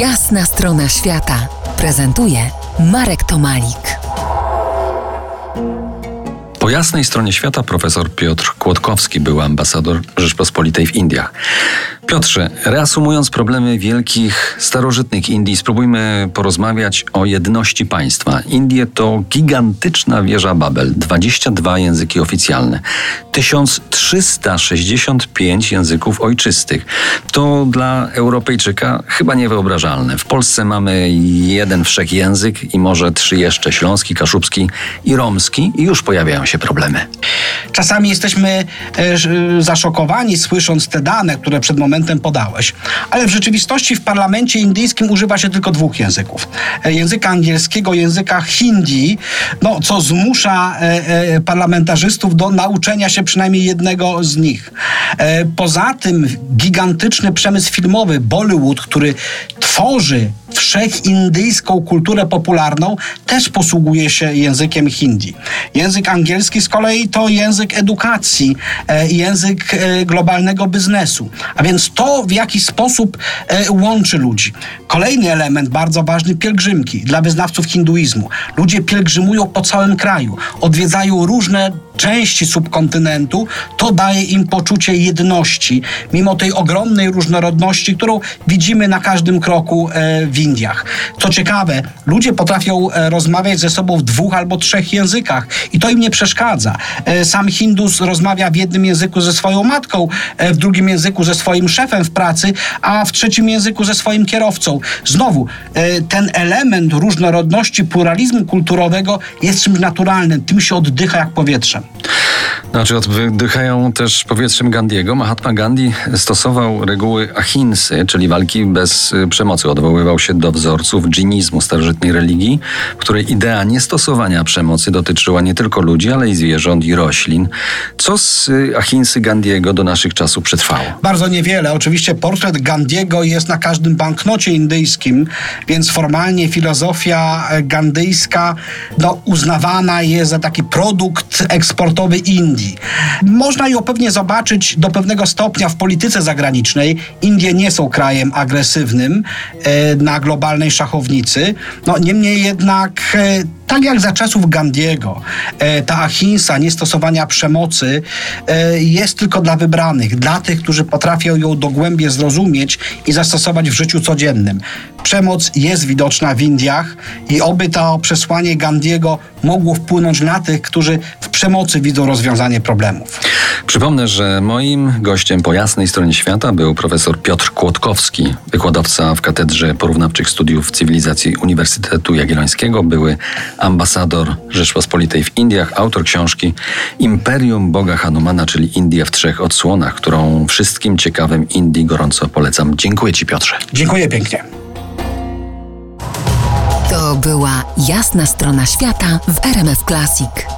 Jasna strona świata prezentuje Marek Tomalik. Po jasnej stronie świata profesor Piotr Kłodkowski był ambasador Rzeczpospolitej w Indiach. Piotrze, reasumując problemy wielkich, starożytnych Indii, spróbujmy porozmawiać o jedności państwa. Indie to gigantyczna wieża Babel, 22 języki oficjalne, 1365 języków ojczystych. To dla Europejczyka chyba niewyobrażalne. W Polsce mamy jeden wszechjęzyk i może trzy jeszcze, śląski, kaszubski i romski i już pojawiają się problemy. Czasami jesteśmy e, zaszokowani słysząc te dane, które przed momentem podałeś, ale w rzeczywistości w parlamencie indyjskim używa się tylko dwóch języków. E, języka angielskiego, języka hindi, no, co zmusza e, parlamentarzystów do nauczenia się przynajmniej jednego z nich. Poza tym gigantyczny przemysł filmowy Bollywood, który tworzy wszechindyjską kulturę popularną, też posługuje się językiem hindi. Język angielski z kolei to język edukacji, e, język e, globalnego biznesu. A więc to w jaki sposób e, łączy ludzi. Kolejny element bardzo ważny pielgrzymki dla wyznawców hinduizmu. Ludzie pielgrzymują po całym kraju, odwiedzają różne części subkontynentu, to daje im poczucie jedności, mimo tej ogromnej różnorodności, którą widzimy na każdym kroku w Indiach. Co ciekawe, ludzie potrafią rozmawiać ze sobą w dwóch albo trzech językach i to im nie przeszkadza. E, sam Hindus rozmawia w jednym języku ze swoją matką, e, w drugim języku ze swoim szefem w pracy, a w trzecim języku ze swoim kierowcą. Znowu, e, ten element różnorodności, pluralizmu kulturowego jest czymś naturalnym, tym się oddycha jak powietrzem. Znaczy oddychają też powietrzem Gandiego. Mahatma Gandhi stosował reguły ahinsy, czyli walki bez przemocy. Odwoływał się do wzorców dżinizmu starożytnej religii, w której idea niestosowania przemocy dotyczyła nie tylko ludzi, ale i zwierząt i roślin. Co z ahinsy Gandiego do naszych czasów przetrwało? Bardzo niewiele. Oczywiście portret Gandiego jest na każdym banknocie indyjskim, więc formalnie filozofia gandyjska no, uznawana jest za taki produkt eksportowy Indii. Indii. Można ją pewnie zobaczyć do pewnego stopnia w polityce zagranicznej. Indie nie są krajem agresywnym e, na globalnej szachownicy. No, niemniej jednak e, tak jak za czasów Gandiego, e, ta ahinsa, niestosowania przemocy e, jest tylko dla wybranych, dla tych, którzy potrafią ją dogłębnie zrozumieć i zastosować w życiu codziennym. Przemoc jest widoczna w Indiach i oby to przesłanie Gandiego mogło wpłynąć na tych, którzy w przemocy widzą rozwiązanie problemów. Przypomnę, że moim gościem po jasnej stronie świata był profesor Piotr Kłodkowski, wykładowca w Katedrze Porównawczych Studiów Cywilizacji Uniwersytetu Jagiellońskiego, były ambasador Rzeczpospolitej w Indiach, autor książki Imperium Boga Hanumana, czyli India w trzech odsłonach, którą wszystkim ciekawym Indii gorąco polecam. Dziękuję Ci, Piotrze. Dziękuję pięknie. To była jasna strona świata w RMF Classic.